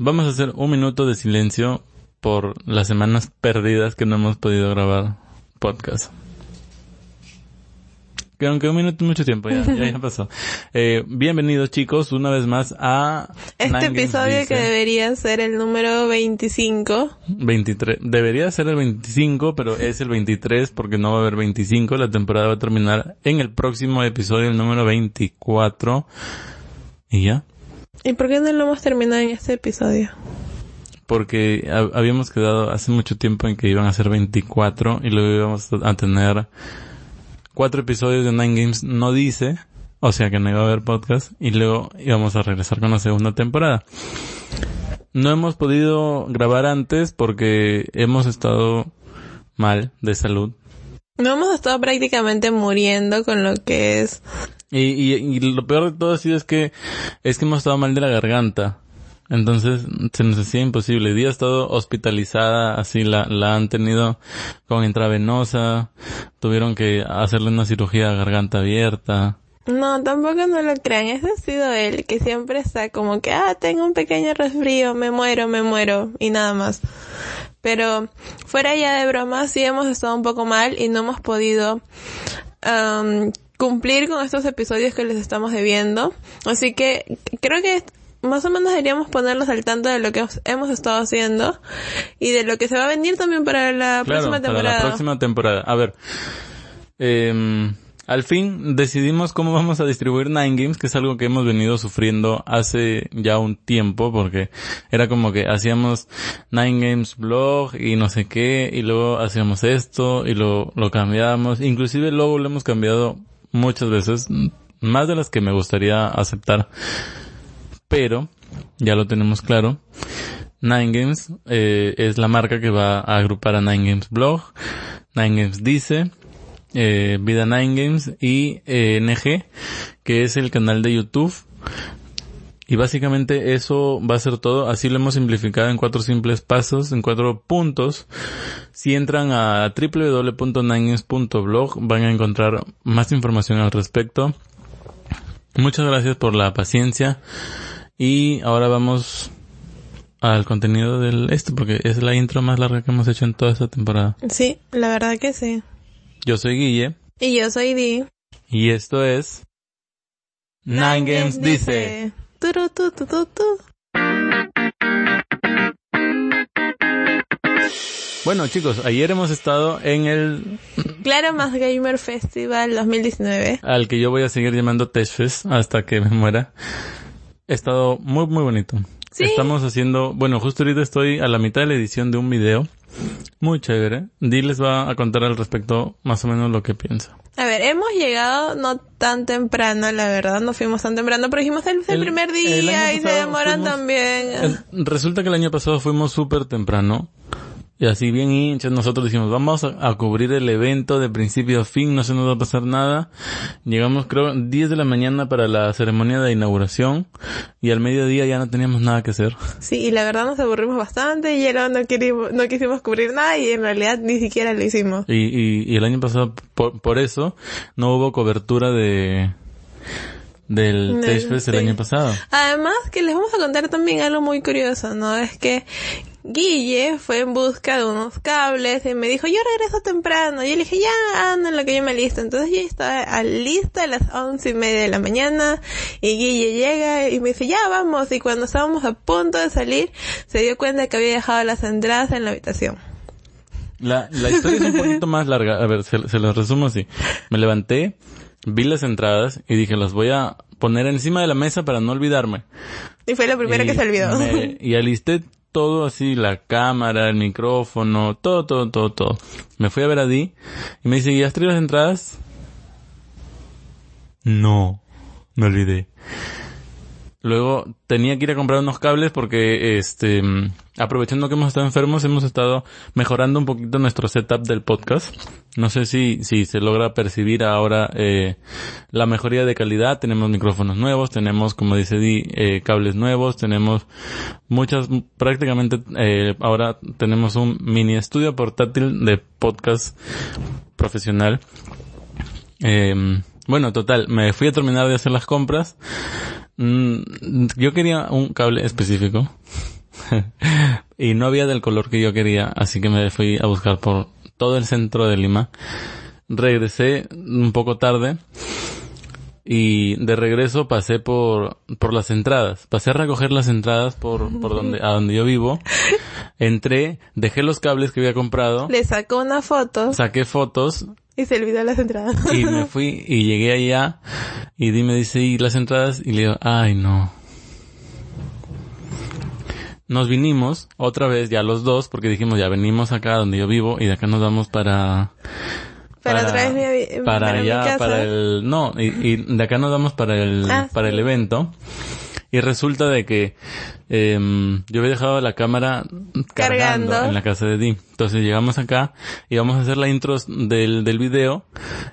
Vamos a hacer un minuto de silencio por las semanas perdidas que no hemos podido grabar podcast. Que aunque un minuto es mucho tiempo, ya, ya, ya pasó. Eh, bienvenidos chicos una vez más a... Este Nine episodio que debería ser el número 25. 23. Debería ser el 25, pero es el 23 porque no va a haber 25. La temporada va a terminar en el próximo episodio, el número 24. Y ya. ¿Y por qué no lo hemos terminado en este episodio? Porque ha- habíamos quedado hace mucho tiempo en que iban a ser 24 y luego íbamos a tener cuatro episodios de Nine Games no dice, o sea que no iba a haber podcast y luego íbamos a regresar con la segunda temporada. No hemos podido grabar antes porque hemos estado mal de salud No hemos estado prácticamente muriendo con lo que es... y, y, y lo peor de todo ha es que es que hemos estado mal de la garganta. Entonces se nos hacía imposible. Día ha estado hospitalizada, así la, la han tenido con intravenosa, tuvieron que hacerle una cirugía de garganta abierta. No, tampoco no lo crean. Ese ha sido él, que siempre está como que, ah, tengo un pequeño resfrío, me muero, me muero, y nada más. Pero fuera ya de bromas, sí hemos estado un poco mal y no hemos podido am, cumplir con estos episodios que les estamos debiendo. Así que creo que más o menos deberíamos ponerlos al tanto de lo que hemos estado haciendo y de lo que se va a venir también para la Claro, próxima para temporada. la próxima temporada. A ver, em, al fin decidimos cómo vamos a distribuir Nine Games, que es algo que hemos venido sufriendo hace ya un tiempo, porque era como que hacíamos Nine Games blog y no sé qué, y luego hacíamos esto y lo, lo cambiábamos. Inclusive luego lo hemos cambiado muchas veces, más de las que me gustaría aceptar. Pero, ya lo tenemos claro, Nine Games eh, es la marca que va a agrupar a Nine Games Blog, Nine Games Dice, eh, Vida Nine Games y eh, NG, que es el canal de YouTube. Y básicamente eso va a ser todo. Así lo hemos simplificado en cuatro simples pasos, en cuatro puntos. Si entran a www.ninegames.blog van a encontrar más información al respecto. Muchas gracias por la paciencia. Y ahora vamos al contenido del este, porque es la intro más larga que hemos hecho en toda esta temporada. Sí, la verdad que sí. Yo soy Guille Y yo soy Di. y esto es Nine Games dice. Bueno chicos, ayer hemos estado en el Claro Más Gamer Festival 2019. al que yo voy a seguir llamando Teshfest hasta que me muera. He estado muy muy bonito. Sí. Estamos haciendo, bueno, justo ahorita estoy a la mitad de la edición de un video. Muy chévere. Di les va a contar al respecto más o menos lo que piensa. A ver, hemos llegado no tan temprano, la verdad, no fuimos tan temprano, pero dijimos el, el El- primer día y se demoran fuimos- también. Resulta que el año pasado fuimos súper temprano. Y así bien hinchas, nosotros dijimos, vamos a, a cubrir el evento de principio a fin, no se nos va a pasar nada. Llegamos creo 10 de la mañana para la ceremonia de inauguración y al mediodía ya no teníamos nada que hacer. Sí, y la verdad nos aburrimos bastante y no, no quisimos cubrir nada y en realidad ni siquiera lo hicimos. Y, y, y el año pasado, por, por eso, no hubo cobertura de del Fest el sí. año pasado. Además, que les vamos a contar también algo muy curioso, ¿no? Es que Guille fue en busca de unos cables y me dijo, yo regreso temprano. Y yo le dije, ya, anda en lo que yo me listo. Entonces yo estaba lista a las once y media de la mañana y Guille llega y me dice, ya vamos. Y cuando estábamos a punto de salir, se dio cuenta que había dejado las entradas en la habitación. La, la historia es un poquito más larga. A ver, se, se los resumo así. Me levanté, vi las entradas y dije, las voy a poner encima de la mesa para no olvidarme. Y fue lo primero Y que se olvidó. me- y alisté todo así, la cámara, el micrófono, todo, todo, todo, todo. Me fui a ver a Di y me dice, ¿ya has traído las entradas? No, me olvidé. Luego tenía que ir a comprar unos cables porque, este, aprovechando que hemos estado enfermos, hemos estado mejorando un poquito nuestro setup del podcast. No sé si, si se logra percibir ahora, eh, la mejoría de calidad. Tenemos micrófonos nuevos, tenemos, como dice Di, eh, cables nuevos, tenemos muchas, prácticamente, eh, ahora tenemos un mini estudio portátil de podcast profesional. Eh, bueno, total, me fui a terminar de hacer las compras. Mm, yo quería un cable específico. y no había del color que yo quería, así que me fui a buscar por todo el centro de Lima. Regresé un poco tarde y de regreso pasé por, por las entradas. Pasé a recoger las entradas por, por donde, a donde yo vivo. Entré, dejé los cables que había comprado. Le sacó una foto. Saqué fotos. Y se olvidó las entradas. Y me fui y llegué allá y me dice, ¿y las entradas? Y le digo, ay no. Nos vinimos otra vez ya los dos porque dijimos ya venimos acá donde yo vivo y de acá nos vamos para para, para, mi, para, allá, para el, no, y, y, de acá nos vamos para el, ah, para el evento. Y resulta de que eh, yo había dejado la cámara cargando, cargando, en la casa de Di. Entonces llegamos acá y vamos a hacer la intro del, del video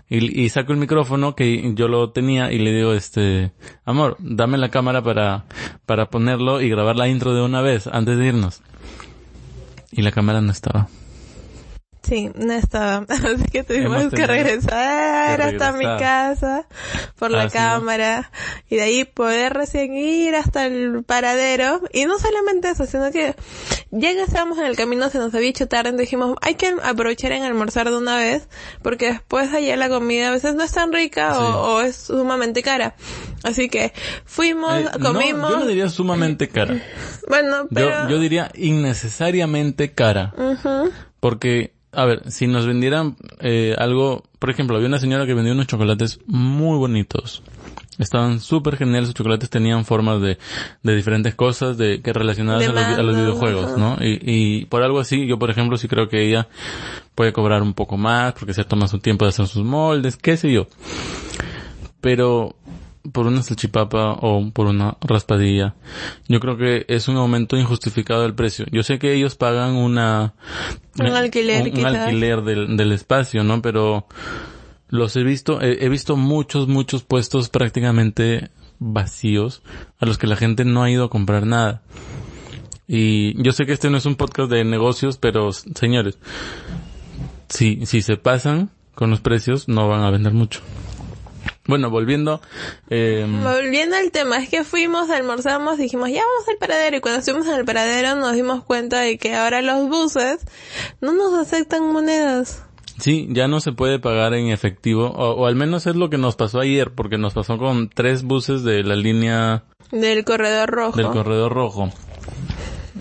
y, y, saco el micrófono que yo lo tenía y le digo, este, amor, dame la cámara para, para ponerlo y grabar la intro de una vez antes de irnos. Y la cámara no estaba. Sí, no estaba. Así que tuvimos que regresar, hasta mi casa por la cámara y de ahí poder recién ir hasta el paradero. Y no solamente eso, sino que ya que estábamos en el camino, se nos había hecho tarde, y dijimos, hay que aprovechar en almorzar de una vez, porque después allá la comida a veces no es tan rica o, es sumamente cara. Así que fuimos, eh, comimos. No, yo no diría sumamente cara. bueno, pero... Yo, yo diría innecesariamente cara. Porque a ver, si nos vendieran eh, algo, por ejemplo, había una señora que vendía unos chocolates muy bonitos. Estaban súper geniales, sus chocolates tenían formas de, de diferentes cosas de que relacionadas a los, a los, videojuegos, ¿no? Y, y por algo así, yo por ejemplo sí creo que ella puede cobrar un poco más porque se toma su tiempo de hacer sus moldes, qué sé yo. Pero por una salchipapa o por una raspadilla. Yo creo que es un aumento injustificado del precio. Yo sé que ellos pagan una... Un alquiler, un, un alquiler del, del espacio, ¿no? Pero los he visto, he, he visto muchos, muchos puestos prácticamente vacíos a los que la gente no ha ido a comprar nada. Y yo sé que este no es un podcast de negocios, pero señores, si, si se pasan con los precios, no van a vender mucho. Bueno, volviendo. Eh... Volviendo al tema, es que fuimos, almorzamos, dijimos, ya vamos al paradero. Y cuando estuvimos en el paradero nos dimos cuenta de que ahora los buses no nos aceptan monedas. Sí, ya no se puede pagar en efectivo, o, o, al menos es lo que nos pasó ayer, porque nos pasó con tres buses de la línea... Del corredor rojo. Del corredor rojo.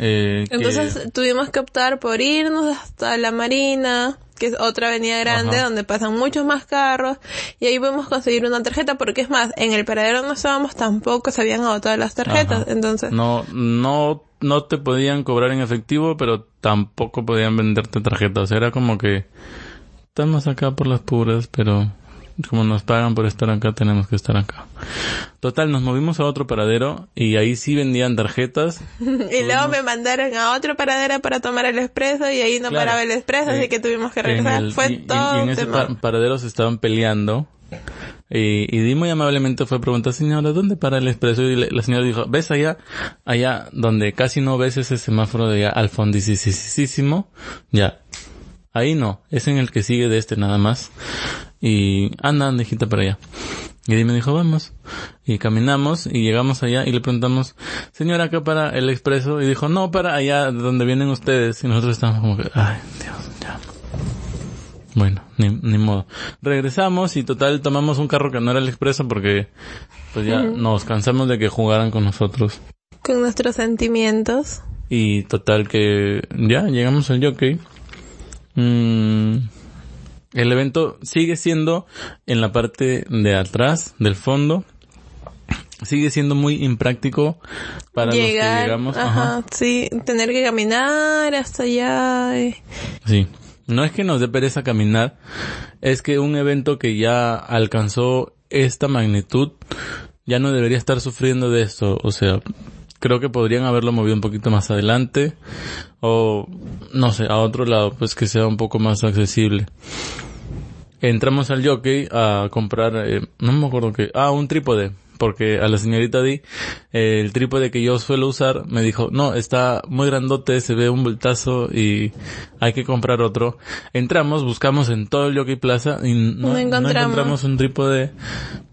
Eh, Entonces que... tuvimos que optar por irnos hasta la marina, que es otra avenida grande Ajá. donde pasan muchos más carros y ahí podemos conseguir una tarjeta porque es más, en el paradero no estábamos tampoco se habían agotado las tarjetas, Ajá. entonces no no no te podían cobrar en efectivo, pero tampoco podían venderte tarjetas, era como que estamos acá por las puras, pero como nos pagan por estar acá, tenemos que estar acá. Total, nos movimos a otro paradero y ahí sí vendían tarjetas. y tuvimos... luego me mandaron a otro paradero para tomar el expreso y ahí no claro. paraba el expreso, eh, así que tuvimos que regresar. El, Fue y, todo. Y, en ese pa paradero se estaban peleando. Y, y Di muy amablemente fue a preguntar, señora, ¿dónde para el expreso? Y le, la señora dijo, ¿ves allá? Allá donde casi no ves ese semáforo de al fondisísimo. Ya. Ahí no, es en el que sigue de este nada más. Y anda, hijita para allá. Y me dijo, vamos. Y caminamos y llegamos allá y le preguntamos, señora, acá para el expreso. Y dijo, no, para allá donde vienen ustedes. Y nosotros estábamos como que, ay, Dios, ya. Bueno, ni, ni modo. Regresamos y total tomamos un carro que no era el expreso porque pues ya nos cansamos de que jugaran con nosotros. Con nuestros sentimientos. Y total que ya llegamos al jockey. Mm, el evento sigue siendo en la parte de atrás, del fondo. Sigue siendo muy impráctico para Llegar, los que llegamos. Ajá, ajá, sí, tener que caminar hasta allá. Y... Sí. No es que nos dé pereza caminar, es que un evento que ya alcanzó esta magnitud ya no debería estar sufriendo de esto. O sea, creo que podrían haberlo movido un poquito más adelante o no sé, a otro lado, pues que sea un poco más accesible. Entramos al jockey a comprar, eh, no me acuerdo qué, ah, un trípode, porque a la señorita Di, eh, el trípode que yo suelo usar, me dijo, no, está muy grandote, se ve un bultazo y hay que comprar otro. Entramos, buscamos en todo el Jockey Plaza y no, no, encontramos. no encontramos un trípode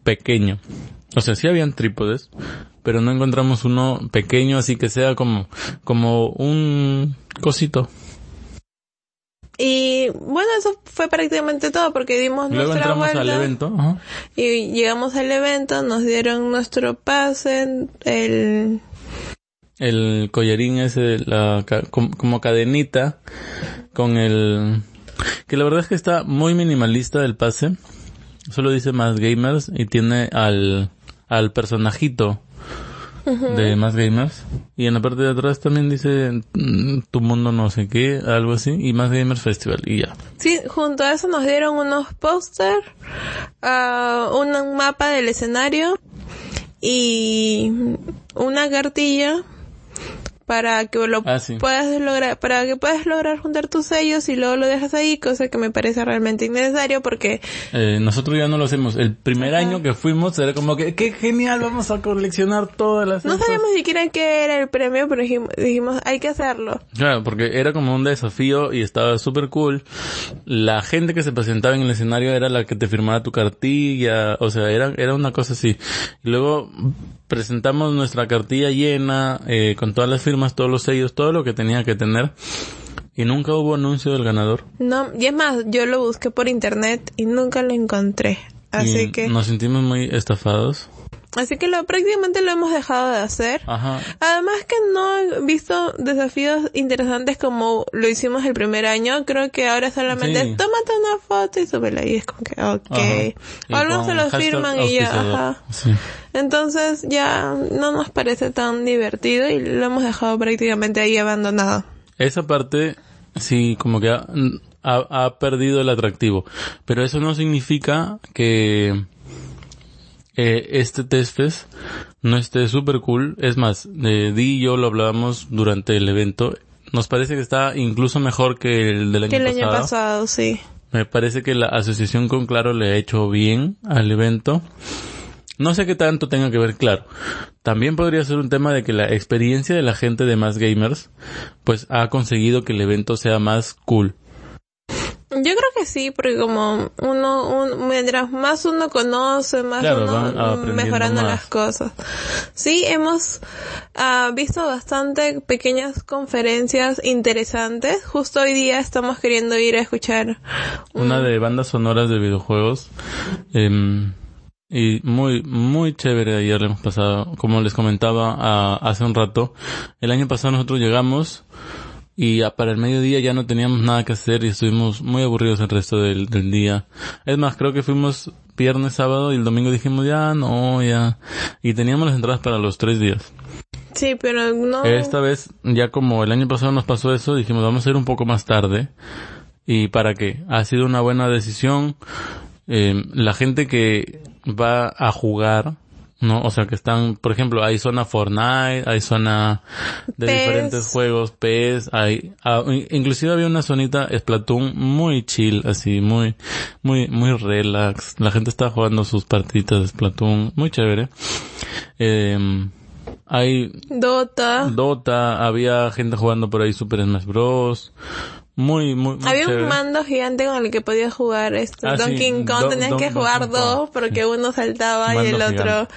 pequeño. O sea, sí habían trípodes, pero no encontramos uno pequeño así que sea como, como un cosito. Y bueno, eso fue prácticamente todo porque dimos Luego nuestra entramos vuelta al evento. ajá. y llegamos al evento, nos dieron nuestro pase, el El collarín ese, la, como cadenita, con el, que la verdad es que está muy minimalista el pase. Solo dice más gamers y tiene al, al personajito de más gamers. Y en la parte de atrás también dice mm, tu mundo no sé qué, algo así, y más gamers festival, y ya. Sí, junto a eso nos dieron unos póster, ah, un, un mapa del escenario y una cartilla para que lo Ah, sí. puedas lograr, para que puedas lograr juntar tus sellos y luego lo dejas ahí, cosa que me parece realmente innecesario porque Eh, nosotros ya no lo hacemos. El primer año que fuimos era como que, qué genial, vamos a coleccionar todas las... no estas". sabíamos siquiera qué era el premio, pero dijimos, dijimos hay que hacerlo. Claro, porque era como un desafío y estaba súper cool. La gente que se presentaba en el escenario era la que te firmaba tu cartilla, o sea, era, era una cosa así. Y luego presentamos nuestra cartilla llena, eh, con todas las firmas, todos los sellos, todo lo que tenía que tener. Y nunca hubo anuncio del ganador. No, y es más, yo lo busqué por internet y nunca lo encontré. Así y que, nos sentimos muy estafados. así que lo, prácticamente lo hemos dejado de hacer. Ajá. Además que no he visto desafíos interesantes como lo hicimos el primer año, creo que ahora solamente Sí. tómate una foto y súbela y es como que ok. Algunos se lo firman y ya, ajá. Sí. Entonces ya no nos parece tan divertido y lo hemos dejado prácticamente ahí abandonado. Esa parte, sí, como que ha, ha- ha perdido el atractivo. Pero eso no significa que eh, este test fest no esté súper cool. Es más, eh, Di y yo lo hablábamos durante el evento. Nos parece que está incluso mejor que el del año Que el pasado. año pasado, sí. Me parece que la asociación con Claro le ha hecho bien al evento. No sé qué tanto tenga que ver Claro. También podría ser un tema de que la experiencia de la gente de más gamers, pues ha conseguido que el evento sea más cool. Yo creo que sí, porque como uno, un, mientras más uno conoce, más Claro, uno mejorando más. las cosas. Sí, hemos ah, visto bastante pequeñas conferencias interesantes. Justo hoy día estamos queriendo ir a escuchar Una de bandas sonoras de videojuegos. em, y muy, muy chévere ayer le hemos pasado. Como les comentaba hace un rato, el año pasado nosotros llegamos y a- para el mediodía ya no teníamos nada que hacer y estuvimos muy aburridos el resto del, del día. Es más, creo que fuimos viernes, sábado y el domingo dijimos ya no, ya. Y teníamos las entradas para los tres días. Sí, pero no. Esta vez, ya como el año pasado nos pasó eso, dijimos vamos a ir un poco más tarde. ¿Y para qué? Ha sido una buena decisión. Eh, la gente que va a jugar, ¿no? O sea, que están, por ejemplo, hay zona Fortnite, hay zona de PES. diferentes juegos, PES, hay, ah, in- inclusive había una zonita Splatoon muy chill, así, muy, muy, muy relax. La gente está jugando sus partiditas de Splatoon, muy chévere. Eh, hay Dota. Dota, había gente jugando por ahí Super Smash Bros. Muy, muy, muy Había chévere. un mando gigante con el que podías jugar este Ah, sí, Donkey Kong. Tenías que jugar dos porque uno saltaba y el otro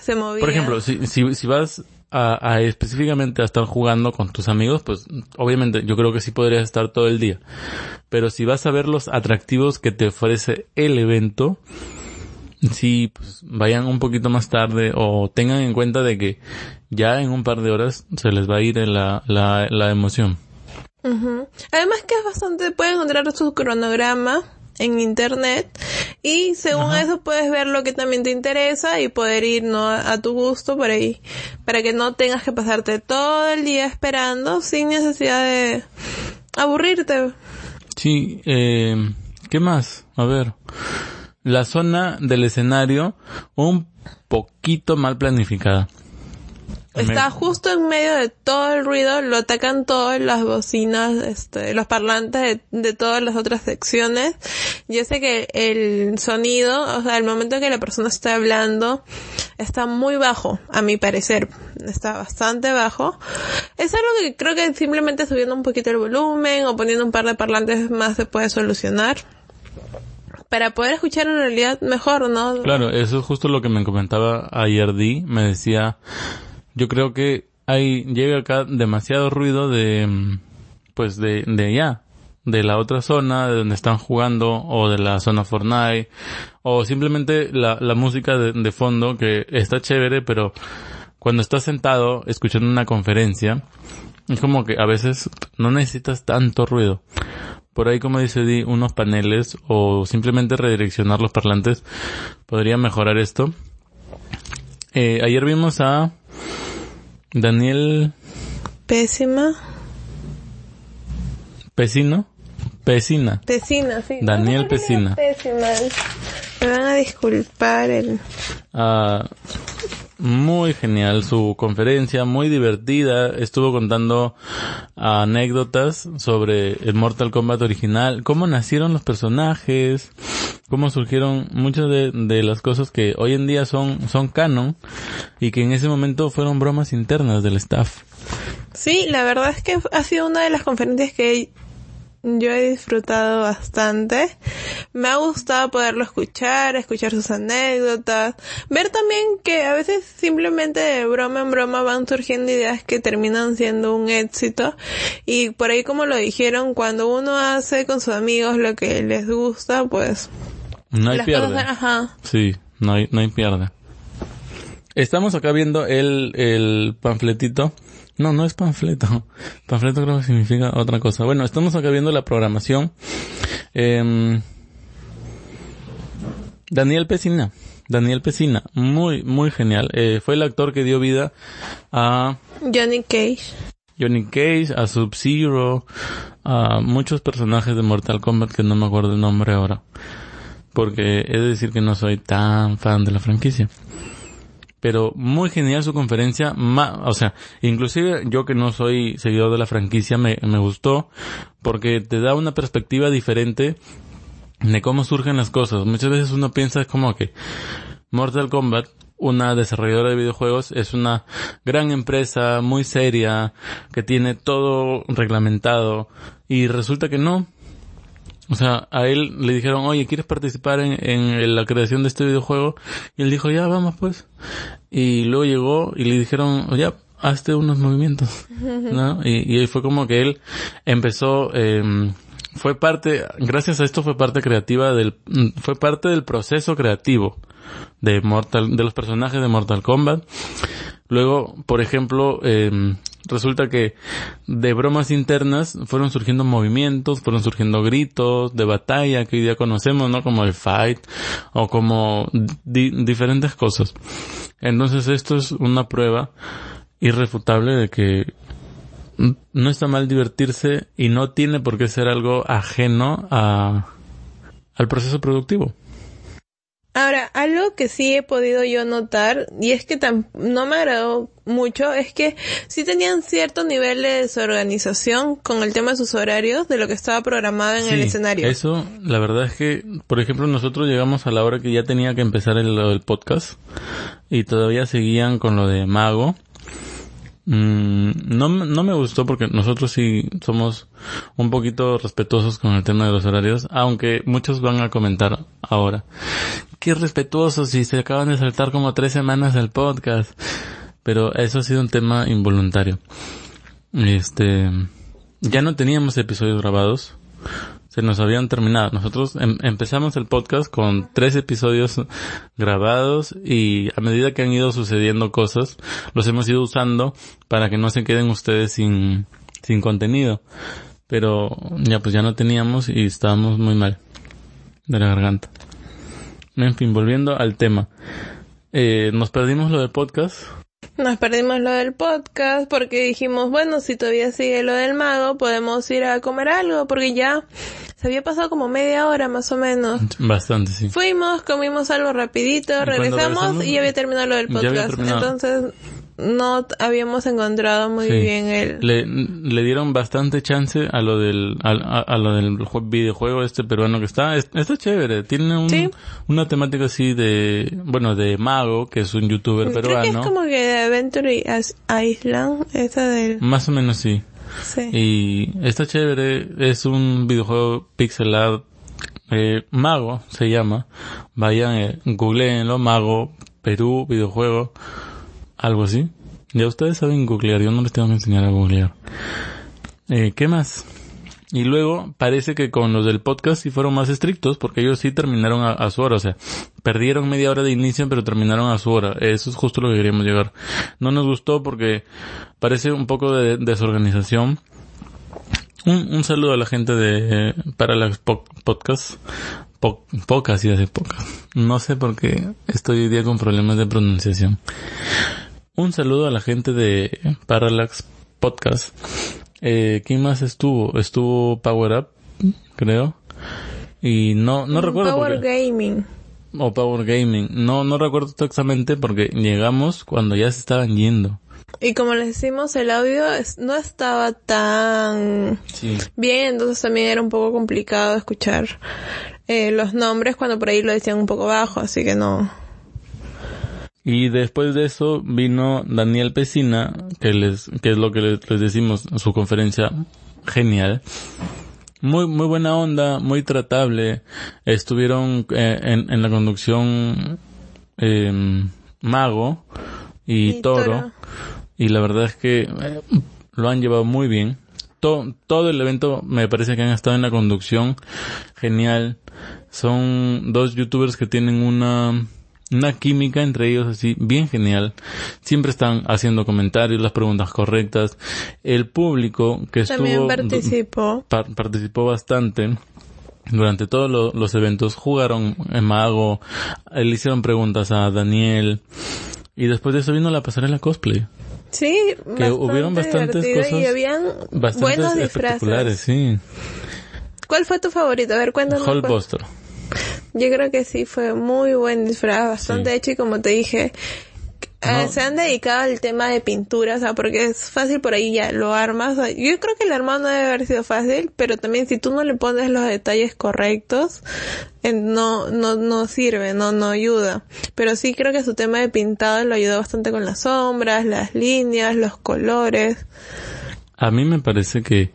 se movía. Por ejemplo, si, si, si vas a, a específicamente a estar jugando con tus amigos, pues obviamente yo creo que sí podrías estar todo el día. Pero si vas a ver los atractivos que te ofrece el evento, sí, pues vayan un poquito más tarde o tengan en cuenta de que ya en un par de horas se les va a ir la, la, la emoción. Ujú. Además que es bastante, puedes encontrar su cronograma en internet y según eso puedes ver lo que también te interesa y poder ir no a, a tu gusto por ahí para que no tengas que pasarte todo el día esperando sin necesidad de aburrirte. Sí, eh, ¿qué más? A ver. La zona del escenario un poquito mal planificada. Está justo en medio de todo el ruido, lo atacan todas las bocinas, este, los parlantes de, de todas las otras secciones. Yo sé que el sonido, o sea, el momento que la persona está hablando, está muy bajo, a mi parecer. Está bastante bajo. Es algo que creo que simplemente subiendo un poquito el volumen o poniendo un par de parlantes más se puede solucionar. para poder escuchar en realidad mejor, ¿no? Claro, eso es justo lo que me comentaba ayer Di, me decía, yo creo que hay, llega acá demasiado ruido de, mm, pues de, de allá, de la otra zona, de donde están jugando, o de la zona Fortnite, o simplemente la, la música de, de fondo que está chévere, pero cuando estás sentado escuchando una conferencia, es como que a veces no necesitas tanto ruido. Por ahí, como dice Di, unos paneles o simplemente redireccionar los parlantes podría mejorar esto. Eh, ayer vimos a Daniel Pésima. Pesino. Pesina. Pesina, sí. Daniel Pesina. Pésima. Me van a disculpar el... Ah, muy genial su conferencia, muy divertida. Estuvo contando anécdotas sobre el Mortal Kombat original, cómo nacieron los personajes, cómo surgieron muchas de, de las cosas que hoy en día son, son canon y que en ese momento fueron bromas internas del staff. Sí, la verdad es que ha sido una de las conferencias que yo he disfrutado bastante. Me ha gustado poderlo escuchar, escuchar sus anécdotas, ver también que a veces simplemente de broma en broma van surgiendo ideas que terminan siendo un éxito y por ahí como lo dijeron, cuando uno hace con sus amigos lo que les gusta, pues No hay las pierde. cosas, ajá. Sí, no hay, no hay pierde. Estamos acá viendo el, el panfletito. No, no es panfleto. Panfleto creo que significa otra cosa. Bueno, estamos acá viendo la programación. Em, Daniel Pesina. Daniel Pesina. Muy, muy genial. Eh, fue el actor que dio vida a Johnny Cage. Johnny Cage, a Sub-Zero, a muchos personajes de Mortal Kombat que no me acuerdo el nombre ahora. Porque he de decir que no soy tan fan de la franquicia. Pero muy genial su conferencia, o sea, inclusive yo que no soy seguidor de la franquicia me, me gustó porque te da una perspectiva diferente de cómo surgen las cosas. Muchas veces uno piensa como que Mortal Kombat, una desarrolladora de videojuegos, es una gran empresa muy seria que tiene todo reglamentado y resulta que no. O sea, a él le dijeron, oye, ¿quieres participar en, en la creación de este videojuego? Y él dijo, ya, vamos pues. Y luego llegó y le dijeron, ya, hazte unos movimientos. ¿no? Y, fue como que él empezó, eh, fue parte, gracias a esto fue parte creativa del, fue parte del proceso creativo de Mortal, de los personajes de Mortal Kombat. Luego, por ejemplo, eh, resulta que de bromas internas fueron surgiendo movimientos, fueron surgiendo gritos de batalla que hoy día conocemos, ¿no? Como el fight o como di- diferentes cosas. Entonces esto es una prueba irrefutable de que no está mal divertirse y no tiene por qué ser algo ajeno a, al proceso productivo. Ahora, algo que sí he podido yo notar, y es que no me agradó mucho, es que sí tenían cierto nivel de desorganización con el tema de sus horarios, de lo que estaba programado en el escenario. Eso, la verdad es que, por ejemplo, nosotros llegamos a la hora que ya tenía que empezar el, podcast y todavía seguían con lo de Mago. Mm, no, no me gustó porque nosotros sí somos un poquito respetuosos con el tema de los horarios, aunque muchos van a comentar ahora. Qué respetuosos si se acaban de saltar como tres semanas el podcast. Pero eso ha sido un tema involuntario. Este, ya no teníamos episodios grabados. Se nos habían terminado. Nosotros em- empezamos el podcast con tres episodios grabados y a medida que han ido sucediendo cosas, los hemos ido usando para que no se queden ustedes sin, sin contenido. Pero ya pues ya no teníamos y estábamos muy mal de la garganta. En fin, volviendo al tema. Eh, nos perdimos lo del podcast. Nos perdimos lo del podcast porque dijimos, bueno, si todavía sigue lo del mago, podemos ir a comer algo porque ya se había pasado como media hora más o menos. Bastante, sí. Fuimos, comimos algo rapidito, regresamos, regresamos, y ya había terminado lo del podcast. Entonces, no habíamos encontrado muy Sí. bien el... Le, le dieron bastante chance a lo del, a, a- a lo del jue- videojuego este peruano que está, es- está chévere, tiene un, Sí. una temática así de, bueno, de Mago, que es un youtuber Creo que peruano. es como que de Adventure Is- Island, esa del... Más o menos sí. Sí. Y está chévere, es un videojuego pixel art Eh, Mago se llama. Vayan, eh, googleenlo, Mago, Perú, videojuego, algo así. Ya ustedes saben googlear, yo no les tengo que enseñar a googlear. Eh, ¿qué más? Y luego parece que con los del podcast sí fueron más estrictos porque ellos sí terminaron a, su hora, o sea, perdieron media hora de inicio pero terminaron a su hora. Eso es justo lo que queríamos llegar. No nos gustó porque parece un poco de desorganización. Un, saludo a la gente de Parallax po Podcast. Po pocas y hace pocas. No sé por qué estoy hoy día con problemas de pronunciación. Un saludo a la gente de Parallax Podcast eh, ¿quién más estuvo? Estuvo Power Up, creo. Y no, no recuerdo. Power porque... Gaming. O Power Gaming. No, no recuerdo exactamente porque llegamos cuando ya se estaban yendo. Y como les decimos, el audio no estaba tan sí. bien, entonces también era un poco complicado escuchar eh, los nombres cuando por ahí lo decían un poco bajo, así que no, y después de eso vino Daniel Pesina, que les, que es lo que les, les decimos, su conferencia genial. Muy, muy buena onda, muy tratable. Estuvieron eh, en, en, la conducción eh, Mago y, Y Toro. Toro. Y la verdad es que eh, lo han llevado muy bien. To- todo el evento me parece que han estado en la conducción genial. Son dos youtubers que tienen una, una química entre ellos así bien genial. Siempre están haciendo comentarios, las preguntas correctas. El público que también estuvo participó. par- participó bastante durante todos lo- los eventos. Jugaron en Mago, eh, le hicieron preguntas a Daniel. Y después de eso vino la pasarela cosplay. Sí, Que hubieron bastantes cosas y habían Bastantes buenos espectaculares, disfraces. sí. ¿Cuál fue tu favorito? A ver, cuéntanos. cuál- Hulkbuster. Yo creo que sí, fue muy buen disfraz, bastante Sí. hecho y como te dije, eh, No. se han dedicado al tema de pintura, o sea, porque es fácil por ahí ya, lo armas. o sea, yo creo que el armado no debe haber sido fácil, pero también si tú no le pones los detalles correctos, eh, no, no, no sirve, no, no ayuda. Pero sí creo que su tema de pintado lo ayudó bastante con las sombras, las líneas, los colores. A mí me parece que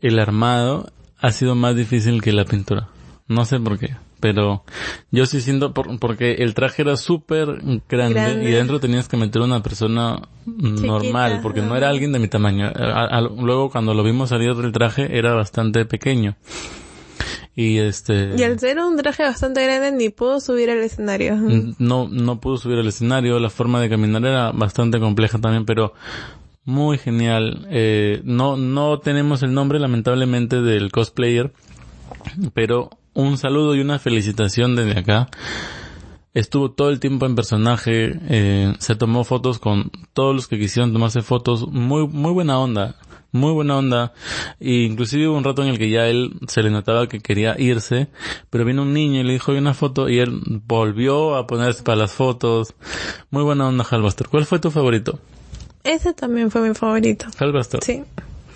el armado ha sido más difícil que la pintura. No sé por qué, pero yo sí siento por- porque el traje era súper grande, Grande. y dentro tenías que meter una persona normal, porque no era alguien de mi tamaño. A- a- luego cuando lo vimos salir del traje era bastante pequeño. Y este... Y al ser un traje bastante grande ni pudo subir al escenario. no, no pudo subir al escenario, la forma de caminar era bastante compleja también, pero muy genial. Eh, no, no tenemos el nombre lamentablemente del cosplayer, pero un saludo y una felicitación desde acá. Estuvo todo el tiempo en personaje, eh, se tomó fotos con todos los que quisieron tomarse fotos, muy, muy buena onda, muy buena onda, e inclusive hubo un rato en el que ya él se le notaba que quería irse, pero vino un niño y le dijo "Hay una foto y él volvió a ponerse para las fotos, muy buena onda Halbuster. ¿Cuál fue tu favorito? Ese también fue mi favorito. Halbuster. Sí.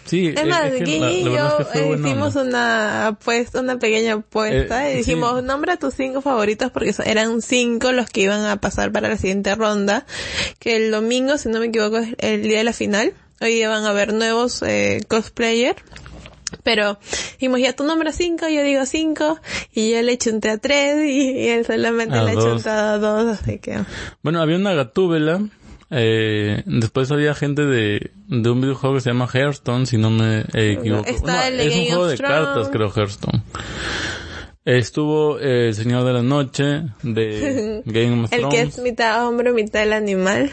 Sí, Es más, que Guille la- la y yo es que eh, hicimos una apuesta, una pequeña apuesta Eh, y dijimos, sí. nombra tus cinco favoritos porque eran cinco los que iban a pasar para la siguiente ronda, que el domingo, si no me equivoco, es el día de la final. Hoy día van a haber nuevos eh, cosplayer. Pero dijimos, ya tú nombras cinco, yo digo cinco, y yo le chunté a tres, y, y él solamente A le ha dos. chuntado a dos, así que... Bueno, había una gatúbela. Eh, después había gente de, de un videojuego que se llama Hearthstone, si no me eh, equivoco. El es un juego de cartas, creo, Hearthstone. Estuvo eh, el Señor de la Noche de Game of El Thrones. que es mitad hombre, mitad el animal.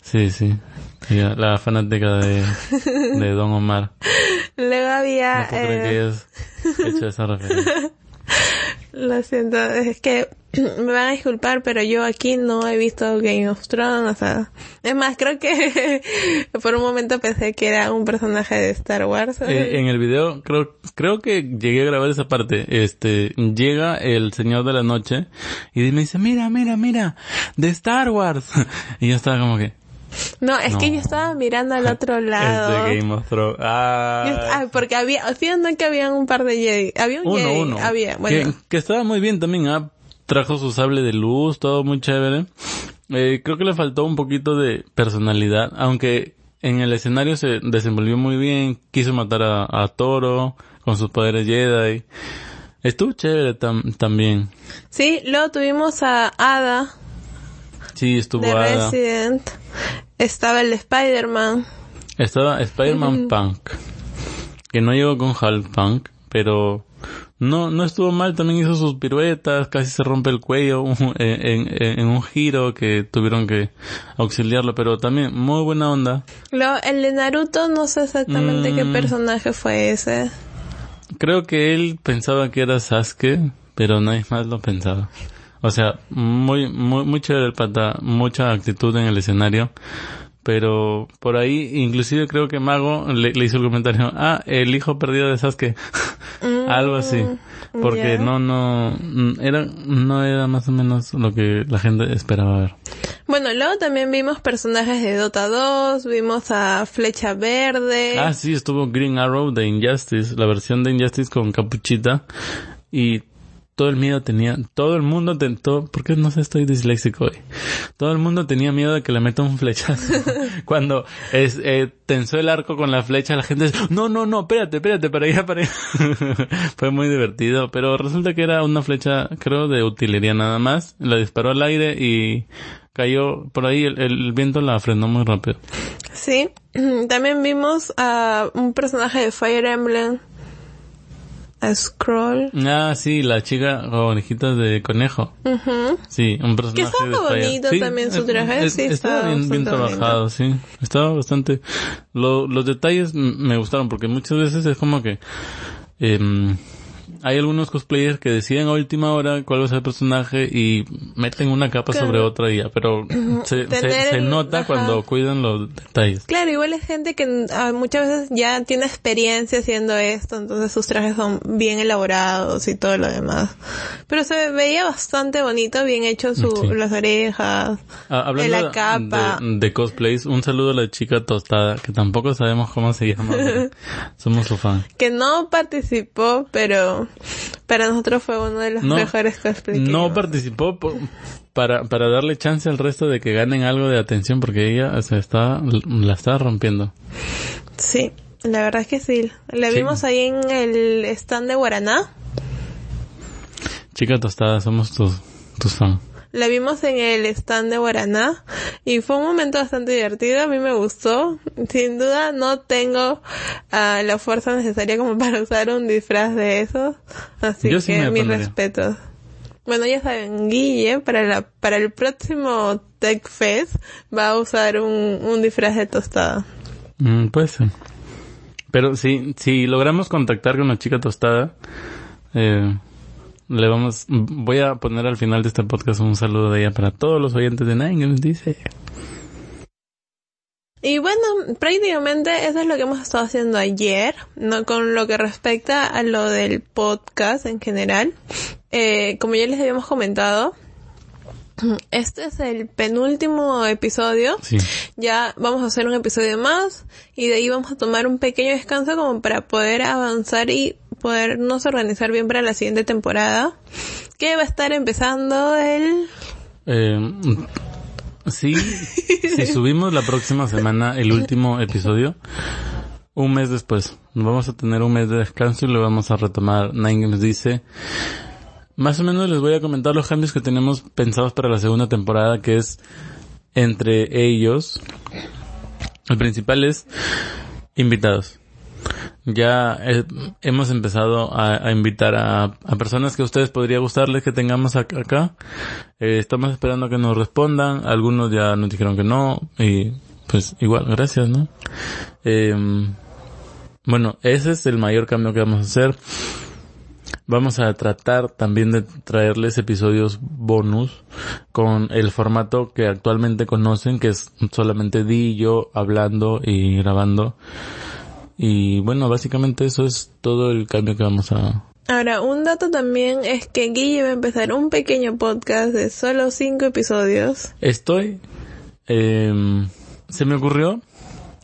Sí, sí. La fanática de, de Don Omar. Luego había... No eh, que hecho esa referencia. Lo siento, es que me van a disculpar, pero yo aquí no he visto Game of Thrones, o sea, es más, creo que por un momento pensé que era un personaje de Star Wars. Eh, en el video, creo, creo que llegué a grabar esa parte. Este, llega el Señor de la Noche y me dice, mira, mira, mira, de Star Wars. y yo estaba como que, no, es que no. yo estaba mirando al otro es lado. de Game of Thrones. Ah, Yo- ah, porque había, fíjate que había un par de Jedi, había un uno, Jedi, uno. había, bueno, que, que estaba muy bien también, ah, trajo su sable de luz, todo muy chévere. Eh, creo que le faltó un poquito de personalidad, aunque en el escenario se desenvolvió muy bien, quiso matar a, a Toro con sus poderes Jedi. Estuvo chévere tam- también. Sí, luego tuvimos a Ada Sí, estuvo de Ada. Resident. Estaba el de Spider-Man. Estaba Spider-Man Punk. Que no llegó con Hulk Punk, pero no, no estuvo mal, también hizo sus piruetas, casi se rompe el cuello en, en- en un giro que tuvieron que auxiliarlo, pero también muy buena onda. Luego el de Naruto, no sé exactamente qué Mm. personaje fue ese. Creo que él pensaba que era Sasuke, pero nadie más lo pensaba. O sea, muy, muy, muy chévere el pata, mucha actitud en el escenario. Pero por ahí, inclusive creo que Mago le, le hizo el comentario, ah, el hijo perdido de Sasuke. Algo así. Porque ya. no, no, mm, era, no era más o menos lo que la gente esperaba ver. Bueno, luego también vimos personajes de Dota 2, vimos a Flecha Verde. Ah, sí, estuvo Green Arrow de Injustice, la versión de Injustice con capuchita. Y todo el miedo tenía, todo el mundo tentó, ¿por qué no sé, estoy disléxico hoy? Todo el mundo tenía miedo de que le meta un flechazo. Cuando es, eh, tensó el arco con la flecha, la gente, no, no, no, espérate, espérate, para allá, para allá. Fue muy divertido, pero resulta que era una flecha, creo, de utilería nada más. La disparó al aire y cayó por ahí, el, el viento la frenó muy rápido. Sí. También vimos a un personaje de Fire Emblem. Scroll. Ah, sí, la chica con orejitas de conejo. Ujú. Sí, un personaje Que estaba bonito también su traje, es- sí, estaba bien, bien trabajado, sí. Estaba bastante... Lo, los detalles me gustaron porque muchas veces es como que... em, hay algunos cosplayers que deciden a última hora cuál va a ser el personaje y meten una capa Claro. sobre otra y ya, pero se, nota ajá. cuando cuidan los detalles. Claro, igual es gente que ah, muchas veces ya tiene experiencia haciendo esto, entonces sus trajes son bien elaborados y todo lo demás. Pero se veía bastante bonito, bien hecho su, Sí. las orejas, Ah, hablando de la capa. de, de cosplays, un saludo a la chica tostada, que tampoco sabemos cómo se llama. Somos su fan. que no participó, pero para nosotros fue uno de los No, mejores cosplays. No participó para, para darle chance al resto de que ganen algo de atención porque ella se está, la está rompiendo. Sí, la verdad es que sí. La Sí. vimos ahí en el stand de Guaraná. Chica tostada, somos tus, tus fans. La vimos en el stand de Guaraná y fue un momento bastante divertido, a mí me gustó. Sin duda no tengo ah, la fuerza necesaria como para usar un disfraz de esos, así Yo sí que me mis respetos. Bueno, ya saben, Guille para la para el próximo Tech Fest va a usar un, un disfraz de tostada. Mm, puede ser. Pero si, si logramos contactar con la chica tostada, eh, le vamos, voy a poner al final de este podcast un saludo de ella para todos los oyentes de Nine Games, dice. Y bueno, prácticamente eso es lo que hemos estado haciendo ayer, no con lo que respecta a lo del podcast en general. Eh, como ya les habíamos comentado, este es el penúltimo episodio. Sí. Ya vamos a hacer un episodio más y de ahí vamos a tomar un pequeño descanso como para poder avanzar y podernos organizar bien para la siguiente temporada, que va a estar empezando el Eh, sí, si subimos la próxima semana el último episodio, un mes después, vamos a tener un mes de descanso y lo vamos a retomar. Nine Games dice, más o menos les voy a comentar los cambios que tenemos pensados para la segunda temporada, que es entre ellos, el principal es invitados. Ya eh, hemos empezado a, invitar a, personas que a ustedes podría gustarles que tengamos ac- acá. Eh, estamos esperando que nos respondan. Algunos ya nos dijeron que no. Y pues igual, gracias, ¿no? Eh, bueno, ese es el mayor cambio que vamos a hacer. Vamos a tratar también de traerles episodios bonus con el formato que actualmente conocen, que es solamente Di y yo hablando y grabando. Y bueno, básicamente eso es todo el cambio que vamos a... Ahora, un dato también es que Guille va a empezar un pequeño podcast de solo cinco episodios. Estoy... em, se me ocurrió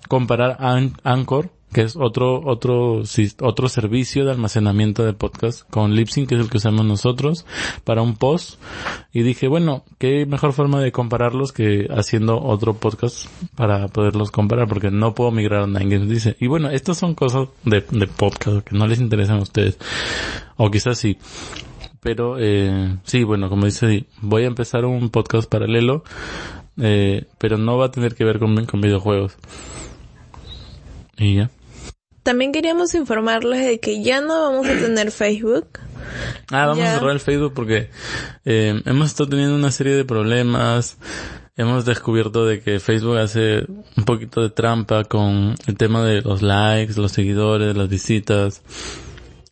comparar An- Anchor, que es otro, otro, otro servicio de almacenamiento de podcast con Libsyn, que es el que usamos nosotros, para un post. Y dije, bueno, qué mejor forma de compararlos que haciendo otro podcast para poderlos comparar, porque no puedo migrar a Nine Games, dice. Y bueno, estas son cosas de, de podcast que no les interesan a ustedes. O quizás sí. Pero, eh, sí, bueno, como dice, voy a empezar un podcast paralelo, eh, pero no va a tener que ver con, con videojuegos. Y ya. También queríamos informarles de que ya no vamos a tener Facebook. Ah, vamos a cerrar el Facebook porque eh, hemos estado teniendo una serie de problemas. Hemos descubierto de que Facebook hace un poquito de trampa con el tema de los likes, los seguidores, las visitas.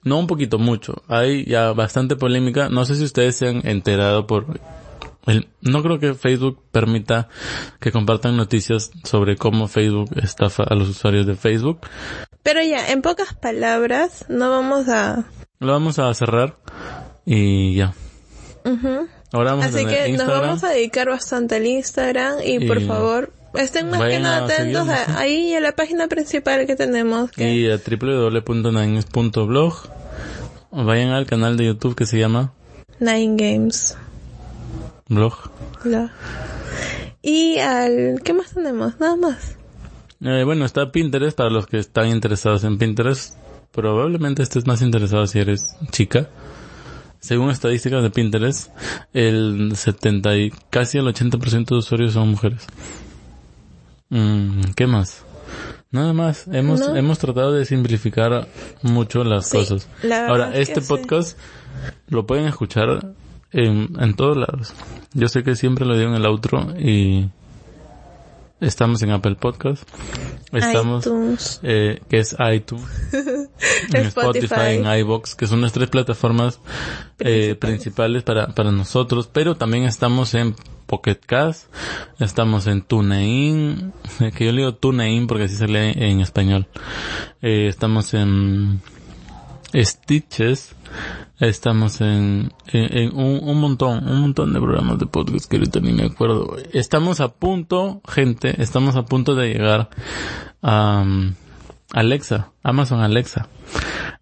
No un poquito, mucho. Hay ya bastante polémica. No sé si ustedes se han enterado por no creo que Facebook permita que compartan noticias sobre cómo Facebook estafa a los usuarios de Facebook. Pero ya, en pocas palabras, no vamos a... Lo vamos a cerrar y ya. Ahora vamos Así que nos vamos a dedicar bastante al Instagram y, por favor estén más que nada atentos ahí a la página principal que tenemos. Y a www.nines.blog. Vayan al canal de YouTube que se llama Nine Games. Blog. Y al... ¿Qué más tenemos? Nada más. Eh, bueno, está Pinterest para los que están interesados en Pinterest. Probablemente estés más interesado si eres chica. Según estadísticas de Pinterest, el 70 y casi el 80% de usuarios son mujeres. Mm, ¿Qué más? Nada más. Hemos, hemos tratado de simplificar mucho las cosas. Ahora, este podcast lo pueden escuchar en, en todos lados. Yo sé que siempre lo digo en el outro y estamos en Apple Podcast. Estamos, eh, que es iTunes, en Spotify, en iBox, que son las tres plataformas eh, principales para, para nosotros, pero también estamos en Pocket Cast, estamos en TuneIn, que yo le digo TuneIn porque así se lee en español. Eh, estamos en Stitches, Estamos en, en, un, montón, un montón de programas de podcast que ahorita ni me acuerdo. Estamos a punto, gente, estamos a punto de llegar a um, Alexa, Amazon Alexa.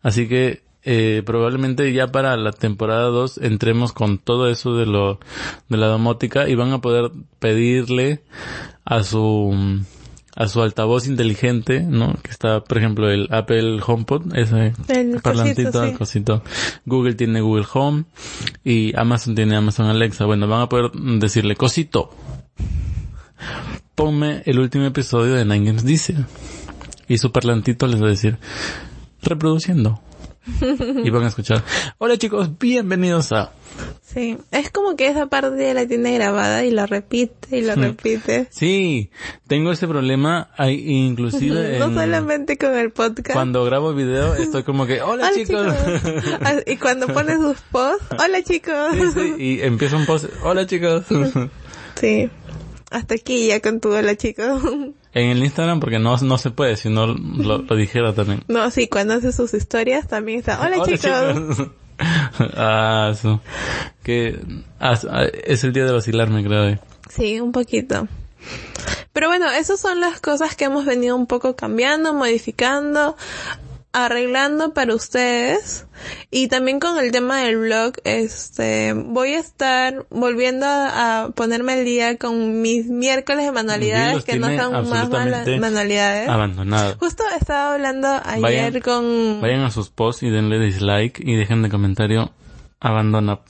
Así que eh, probablemente ya para la temporada 2 entremos con todo eso de lo de la domótica y van a poder pedirle a su a su altavoz inteligente, ¿no? Que está, por ejemplo, el Apple HomePod, ese el parlantito, cosito. Google tiene Google Home y Amazon tiene Amazon Alexa. Bueno, van a poder decirle, cosito, ponme el último episodio de Nine Games Dice. Y su parlantito les va a decir, reproduciendo. y van a escuchar, hola chicos, bienvenidos a Sí, es como que esa parte ya la tiene grabada y la repite y la repite. Sí, tengo ese problema, hay inclusive No solamente con el podcast. Cuando grabo video estoy como que, hola, chicos. Ah, y cuando pones sus posts, hola chicos. y empieza un post, hola chicos. sí, hasta aquí ya con tu hola chicos. En el Instagram porque no, no se puede, si no lo, dijera también. No, sí, cuando hace sus historias también está, hola, chicos. ah, Que ah, ah, es el día de vacilarme, creo. Sí, un poquito. Pero bueno, esas son las cosas que hemos venido un poco cambiando, modificando arreglando para ustedes. Y también con el tema del blog este voy a estar volviendo a, ponerme al día con mis miércoles de manualidades que no son más manualidades. abandonados. Justo estaba hablando ayer con vayan a sus posts y denle dislike y dejen de comentario abandona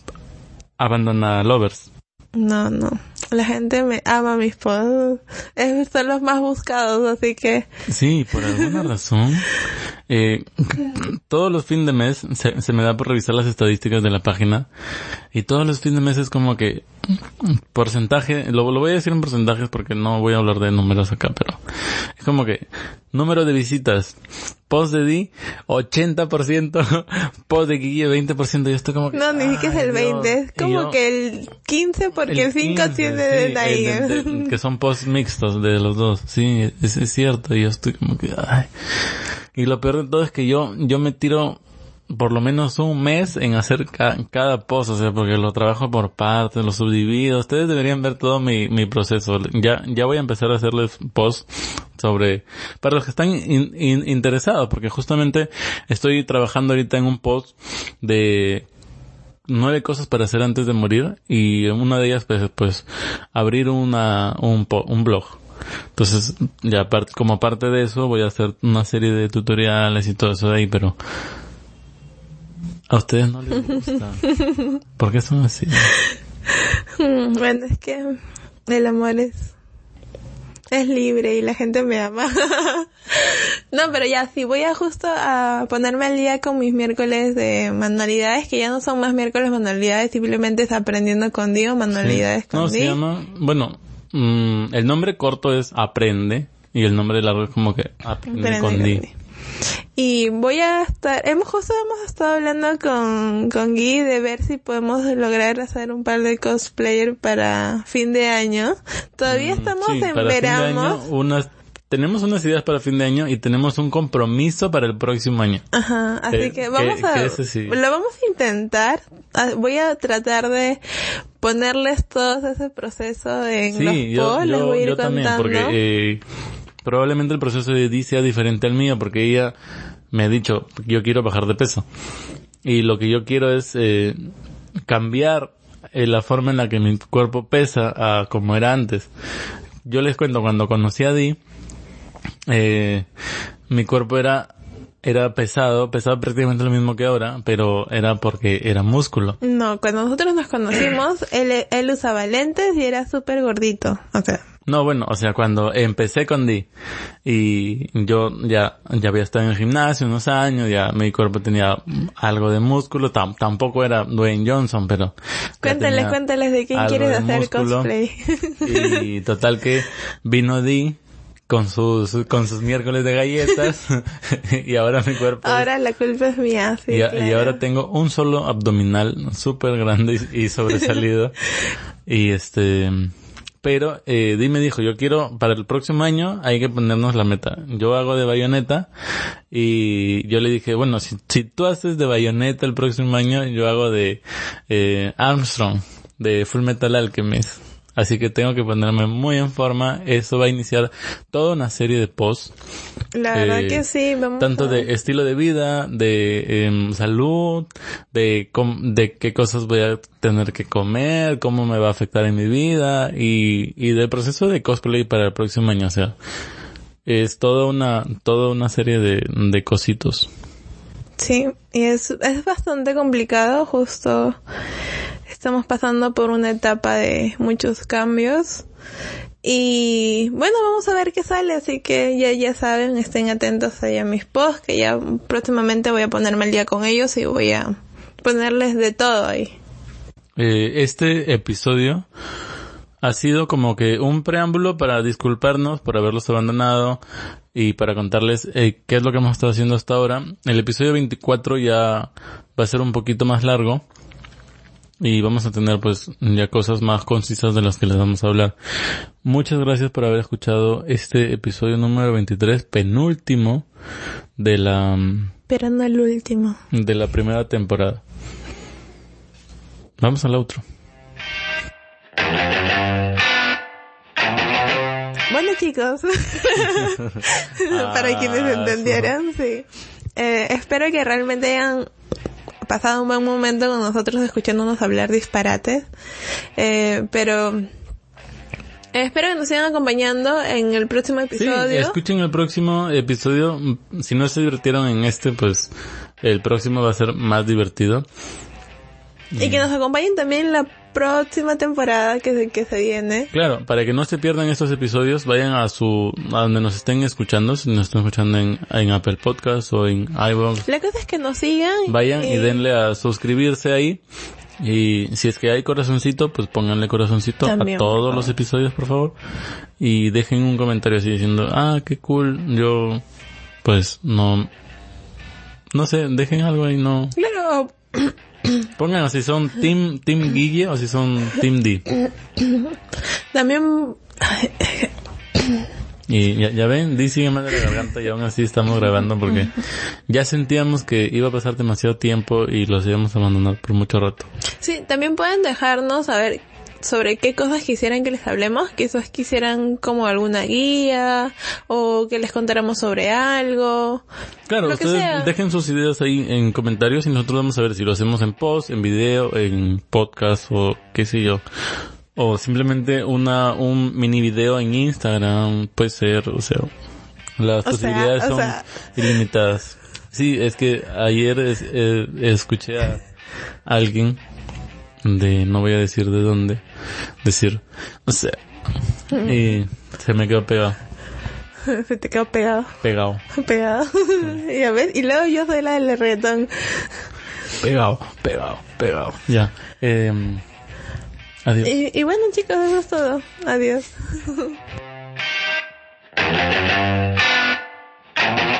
abandona lovers. No no la gente me ama mis posts. Son los más buscados, así que... Sí, por alguna razón. Eh, todos los fines de mes se, se, me da por revisar las estadísticas de la página y todos los fines de mes es como que porcentaje, lo, lo voy a decir en porcentajes porque no voy a hablar de números acá, pero es como que número de visitas, post de Di, 80%, post de Guille, 20%, y esto como que... No, ni siquiera es el 20, es como que el 15 porque el 5 tiene de Nair. que son posts mixtos de los dos, sí, es, cierto, y yo estoy como que... Ay. Y lo peor de todo es que yo, yo me tiro por lo menos un mes en hacer cada post, o sea, porque lo trabajo por partes, lo subdivido. Ustedes deberían ver todo mi, mi proceso. Ya, ya voy a empezar a hacerles posts sobre, para los que están interesados, porque justamente estoy trabajando ahorita en un post de nueve cosas para hacer antes de morir y una de ellas pues, pues abrir una, un, un blog. Entonces, ya como parte de eso voy a hacer una serie de tutoriales y todo eso de ahí, pero a ustedes no les gusta. ¿Por qué son así? Bueno, es que el amor es es libre y la gente me ama. no, pero ya, sí, voy a justo a ponerme al día con mis miércoles de manualidades, que ya no son más miércoles manualidades, simplemente es aprendiendo con Dios, manualidades con no, se llama, bueno, mm, el nombre corto es aprende y el nombre largo es como que aprende, con Dios. Y voy a estar, hemos justo hemos estado hablando con, con Guy de ver si podemos lograr hacer un par de cosplayer para fin de año. Todavía mm, estamos en verano. Unas, tenemos unas ideas para fin de año y tenemos un compromiso para el próximo año. Ajá, así que vamos a, lo vamos a intentar. Ah, voy a tratar de ponerles todo ese proceso en los posts, les voy a ir yo contando. También, porque, eh, probablemente el proceso de Dee sea diferente al mío porque ella me ha dicho, yo quiero bajar de peso. Y lo que yo quiero es eh, cambiar eh, la forma en la que mi cuerpo pesa a como era antes. Yo les cuento, cuando conocí a Dee, eh, mi cuerpo era era pesado, pesaba prácticamente lo mismo que ahora, pero era porque era músculo. No, cuando nosotros nos conocimos, él, él usaba lentes y era súper gordito. O sea, no, bueno, o sea, cuando empecé con D y yo ya, ya había estado en el gimnasio unos años, ya mi cuerpo tenía algo de músculo, tampoco era Dwayne Johnson, pero... Cuéntales, cuéntales de quién quieres hacer cosplay. Y total que vino D con sus con sus miércoles de galletas y ahora mi cuerpo ahora la culpa es mía sí, y, y ahora tengo un solo abdominal súper grande y sobresalido. Y este pero eh, Di me dijo, yo quiero, para el próximo año hay que ponernos la meta. Yo hago de bayoneta y yo le dije, bueno, si, si tú haces de bayoneta el próximo año, yo hago de eh, Armstrong, de Full Metal Alchemist. Así que tengo que ponerme muy en forma. Eso va a iniciar toda una serie de posts. La verdad eh, que sí. Vamos tanto de estilo de vida, de em, salud, de, de qué cosas voy a tener que comer, cómo me va a afectar en mi vida y, y del proceso de cosplay para el próximo año. O sea, es toda una, toda una serie de, de cositos. Sí, y es, es bastante complicado justo Estamos pasando por una etapa de muchos cambios. Y bueno, vamos a ver qué sale, así que ya, ya saben, estén atentos ahí a mis posts, que ya próximamente voy a ponerme al día con ellos y voy a ponerles de todo ahí. Eh, este episodio ha sido como que un preámbulo para disculparnos por haberlos abandonado y para contarles eh, qué es lo que hemos estado haciendo hasta ahora. El episodio 24 ya va a ser un poquito más largo y vamos a tener pues ya cosas más concisas de las que les vamos a hablar. Muchas gracias por haber escuchado este episodio número 23, penúltimo de la... Pero no el último. De la primera temporada. Vamos al otro. Bueno chicos, para quienes ah, entendieran, sí. Eh, espero que realmente hayan pasado un buen momento con nosotros escuchándonos hablar disparates. Eh, pero espero que nos sigan acompañando en el próximo episodio. Sí, escuchen el próximo episodio. Si no se divirtieron en este, pues el próximo va a ser más divertido. Y que nos acompañen también la próxima temporada que se, que se viene. Claro, para que no se pierdan estos episodios, vayan a su, a donde nos estén escuchando, si nos están escuchando en, en Apple Podcast o en iVoox. La cosa es que nos sigan. Vayan y, denle a suscribirse ahí. Y si es que hay corazoncito, pues pónganle corazoncito a todos los episodios, por favor. Y dejen un comentario así diciendo, ah, qué cool, yo, pues, no, no sé, dejen algo ahí, no. Claro. Pongan si son Team, team Guille o si son Team D. También... Y ya, ya ven, Di sigue mal de la garganta y aún así estamos grabando porque ya sentíamos que iba a pasar demasiado tiempo y los íbamos a abandonar por mucho rato. Sí, también pueden dejarnos saber sobre qué cosas quisieran que les hablemos, quizás quisieran como alguna guía o que les contáramos sobre algo. Claro, Lo que ustedes sea. dejen sus ideas ahí en comentarios y nosotros vamos a ver si lo hacemos en post, en video, en podcast o qué sé yo. O simplemente una, un mini video en Instagram, puede ser, o sea, las O posibilidades son sea. ilimitadas. Sí, es que ayer es- eh, escuché a alguien de, no voy a decir de dónde, decir, o sea, y se me quedó pegado, Se te quedó pegado, pegado, pegado. y a ver, y luego yo soy la del reggaetón. pegado, pegado, pegado. Ya, eh, adiós. Y, y bueno chicos, eso es todo. Adiós.